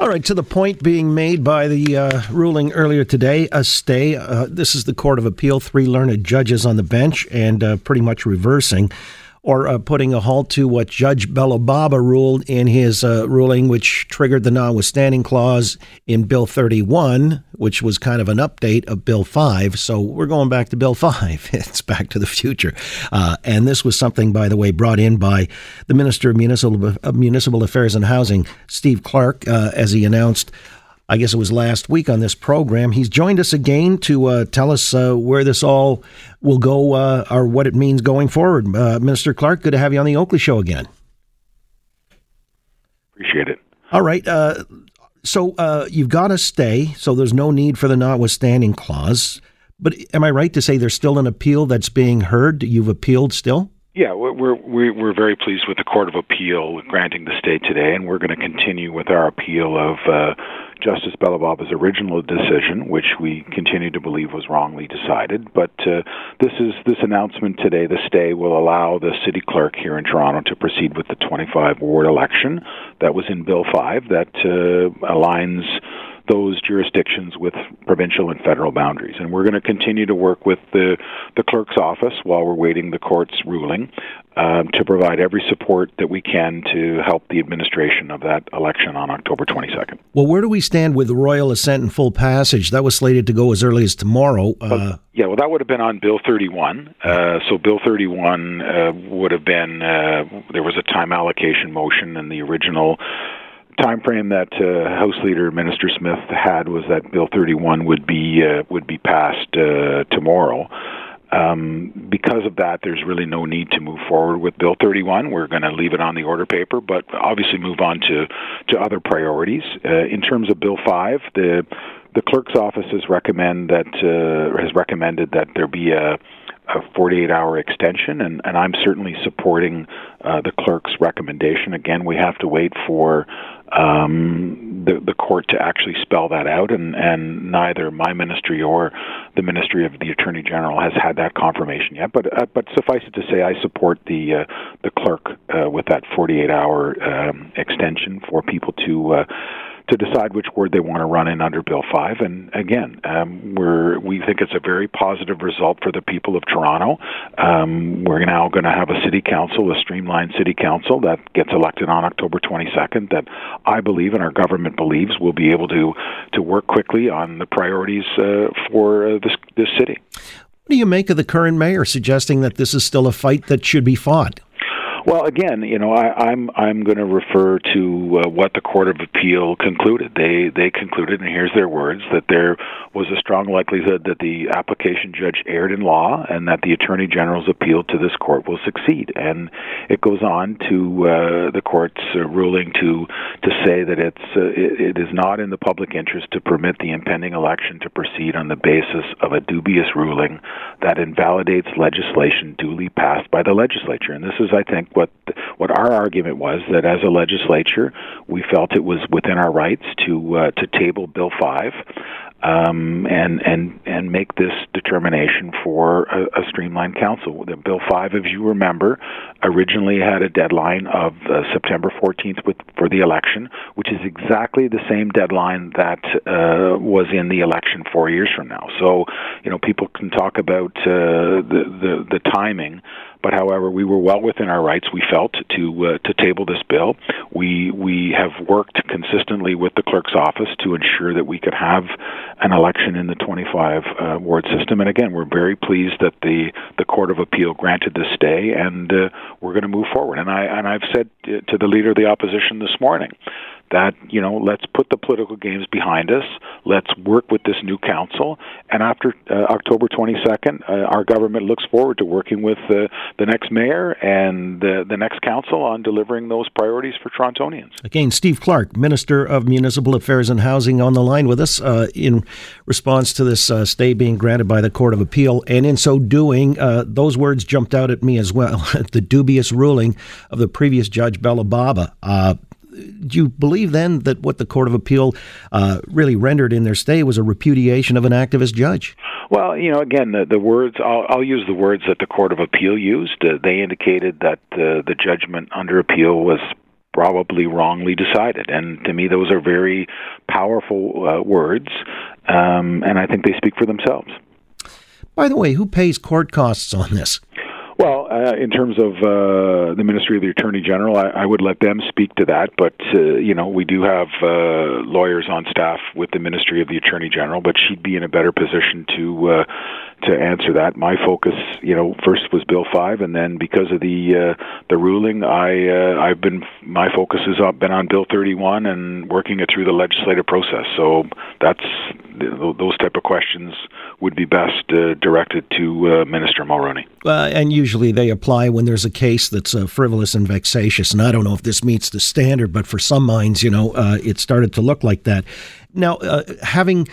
All right, to the point being made by the uh, ruling earlier today, a stay. Uh, this is the Court of Appeal, three learned judges on the bench, and uh, pretty much reversing or uh, putting a halt to what Judge Belobaba ruled in his uh, ruling, which triggered the notwithstanding clause in Bill 31, which was kind of an update of Bill 5. So we're going back to Bill 5. it's back to the future. Uh, and this was something, by the way, brought in by the Minister of Municipal, Municipal Affairs and Housing, Steve Clark, uh, as he announced I guess it was last week on this program. He's joined us again to uh, tell us uh, where this all will go uh, or what it means going forward. Uh, Minister Clark, good to have you on the Oakley Show again. Appreciate it. All right. Uh, so uh, you've got to stay, so there's no need for the notwithstanding clause. But am I right to say there's still an appeal that's being heard? You've appealed still? Yeah, we're we're we're very pleased with the Court of Appeal granting the stay today, and we're going to continue with our appeal of uh, Justice Belobaba's original decision, which we continue to believe was wrongly decided. But uh, this is this announcement today. The stay will allow the city clerk here in Toronto to proceed with the 25 ward election that was in Bill 5 that uh, aligns those jurisdictions with provincial and federal boundaries. And we're going to continue to work with the, the clerk's office while we're waiting the court's ruling um, to provide every support that we can to help the administration of that election on October 22nd. Well, where do we stand with royal assent and full passage? That was slated to go as early as tomorrow. Uh, yeah, well, that would have been on Bill 31. Uh, so Bill 31 uh, would have been uh, there was a time allocation motion, and the original time frame that uh, House Leader Minister Smith had was that Bill 31 would be uh, would be passed uh, tomorrow. Um, because of that, there's really no need to move forward with Bill 31. We're going to leave it on the order paper, but obviously move on to to other priorities. Uh, in terms of Bill 5, the the clerk's office has recommend that uh, has recommended that there be a a 48 hour extension, and, and I'm certainly supporting uh, the clerk's recommendation. Again, we have to wait for um, the, the court to actually spell that out, and, and neither my ministry or the Ministry of the Attorney General has had that confirmation yet. But uh, but suffice it to say, I support the uh, the clerk uh, with that 48 hour um, extension for people to uh, to decide which ward they want to run in under Bill 5. And again, um, we're, we think it's a very positive result for the people of Toronto. Um, we're now going to have a city council, a streamlined city council that gets elected on October 22nd that I believe and our government believes will be able to, to work quickly on the priorities uh, for uh, this, this city. What do you make of the current mayor suggesting that this is still a fight that should be fought? Well, again, you know, I, I'm I'm going to refer to uh, what the Court of Appeal concluded. They they concluded, and here's their words, that there was a strong likelihood that the application judge erred in law, and that the Attorney General's appeal to this court will succeed. And it goes on to uh, the court's uh, ruling to to say that it's uh, it, it is not in the public interest to permit the impending election to proceed on the basis of a dubious ruling that invalidates legislation duly passed by the legislature. And this is, I think what what our argument was that as a legislature, we felt it was within our rights to uh, to table Bill Five. Um, and and and make this determination for a, a streamlined council. Bill Five, as you remember, originally had a deadline of uh, September 14th with, for the election, which is exactly the same deadline that uh, was in the election four years from now. So, you know, people can talk about uh, the, the the timing but however, we were well within our rights. We felt to uh, to table this bill. We we have worked consistently with the clerk's office to ensure that we could have an election in the 25 uh, ward system. And again, we're very pleased that the the Court of Appeal granted this stay, and uh, we're going to move forward. And I and I've said to the leader of the opposition this morning that you know let's put the political games behind us. Let's work with this new council, and after uh, October 22nd, uh, our government looks forward to working with uh, the next mayor and the, the next council on delivering those priorities for Torontonians. Again, Steve Clark, Minister of Municipal Affairs and Housing, on the line with us uh, in response to this uh, stay being granted by the Court of Appeal, and in so doing, uh, those words jumped out at me as well. the dubious ruling of the previous judge Belobaba do you believe then that what the Court of Appeal uh, really rendered in their stay was a repudiation of an activist judge? Well, you know, again, the, the words, I'll, I'll, use the words that the Court of Appeal used. Uh, they indicated that uh, the judgment under appeal was probably wrongly decided. And to me, those are very powerful uh, words, um, and I think they speak for themselves. By the way, who pays court costs on this? Well, uh, in terms of uh, the Ministry of the Attorney General, I, I would let them speak to that. But uh, you know, we do have uh, lawyers on staff with the Ministry of the Attorney General, but she'd be in a better position to uh, to answer that. My focus, you know, first was Bill Five, and then because of the uh, the ruling, I uh, I've been my focus has been on Bill Thirty One and working it through the legislative process. So that's those type of questions would be best uh, directed to uh, Minister Mulroney. And usually they apply when there's a case that's uh, frivolous and vexatious. And I don't know if this meets the standard, but for some minds, you know, uh, it started to look like that. Now, uh, having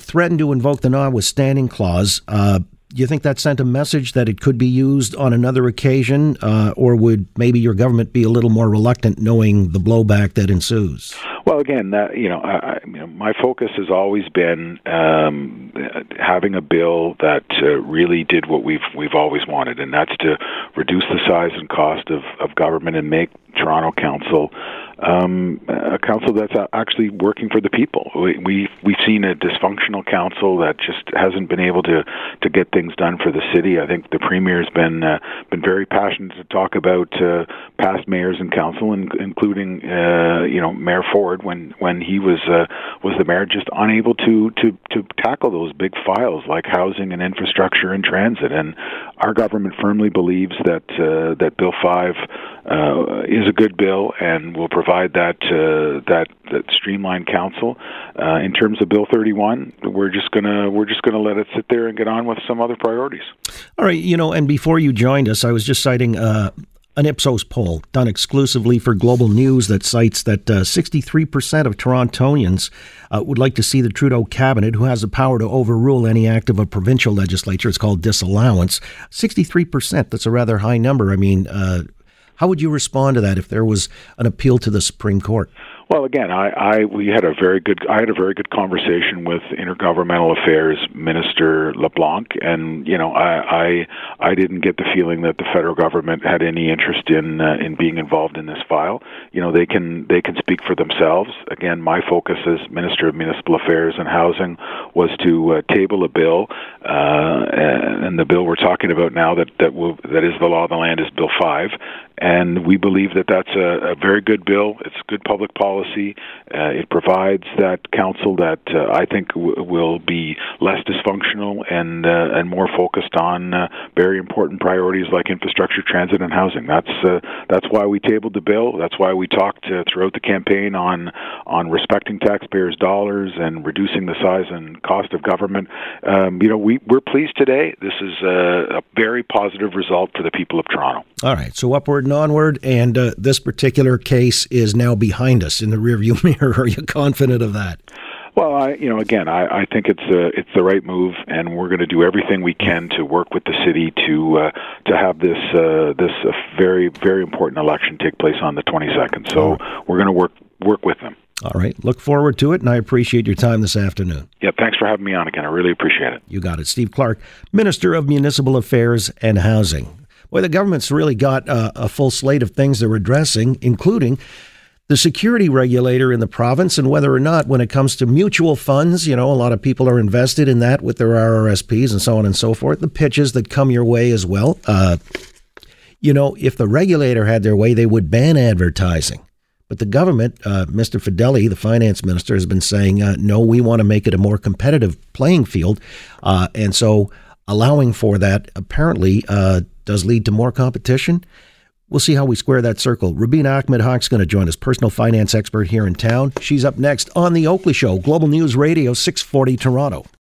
threatened to invoke the notwithstanding clause, do you think that sent a message that it could be used on another occasion, or would maybe your government be a little more reluctant knowing the blowback that ensues? Well, again, that, you know, I, you know, my focus has always been um, having a bill that uh, really did what we've we've always wanted, and that's to reduce the size and cost of, of government and make Toronto Council um, a council that's actually working for the people. We, we we've seen a dysfunctional council that just hasn't been able to to get things done for the city. I think the premier's been uh, been very passionate to talk about uh, past mayors and council, and, including uh, you know Mayor Ford when when he was uh, was the mayor, just unable to to to tackle those big files like housing and infrastructure and transit. And our government firmly believes that uh, that Bill Five uh, is a good bill and will provide that uh, that that streamlined council. Uh, in terms of Bill 31, we're just gonna we're just gonna let it sit there and get on with some other priorities. All right, you know, and before you joined us, I was just citing. Uh, an Ipsos poll done exclusively for Global News that cites that uh, 63% of Torontonians uh, would like to see the Trudeau cabinet, who has the power to overrule any act of a provincial legislature, it's called disallowance. 63%, that's a rather high number. I mean, uh, how would you respond to that if there was an appeal to the Supreme Court? Well, again, I, I we had a very good I had a very good conversation with Intergovernmental Affairs Minister LeBlanc, and you know I I I didn't get the feeling that the federal government had any interest in uh, in being involved in this file. You know they can they can speak for themselves. Again, my focus as Minister of Municipal Affairs and Housing was to uh, table a bill, uh, and the bill we're talking about now that that will that is the law of the land is Bill Five, and we believe that that's a, a very good bill. It's good public policy. Uh, it provides that council that uh, I think w- will be less dysfunctional and uh, and more focused on uh, very important priorities like infrastructure, transit, and housing. That's uh, that's why we tabled the bill. That's why we talked uh, throughout the campaign on on respecting taxpayers' dollars and reducing the size and cost of government. Um, you know, we we're pleased today. This is a, a very positive result for the people of Toronto. All right, so upward and onward, and this particular case is now behind us in the rearview mirror. Are you confident of that? Well, I, you know, again, I, I think it's a, it's the right move, and we're going to do everything we can to work with the city to uh, to have this uh, this uh, very very important election take place on the 22nd. So we're going to work work with them. All right. Look forward to it, and I appreciate your time this afternoon. Yeah, thanks for having me on again. I really appreciate it. You got it. Steve Clark, Minister of Municipal Affairs and Housing. Boy, the government's really got uh, a full slate of things they're addressing, including the security regulator in the province and whether or not, when it comes to mutual funds, you know, a lot of people are invested in that with their RRSPs and so on and so forth, the pitches that come your way as well. Uh, you know, if the regulator had their way, they would ban advertising. But the government, uh, Mr. Fedeli, the finance minister, has been saying, uh, no, we want to make it a more competitive playing field. Uh, and so allowing for that apparently uh, does lead to more competition. We'll see how we square that circle. Rubina Ahmed Haq's going to join us, personal finance expert here in town. She's up next on The Oakley Show, Global News Radio, 640 Toronto.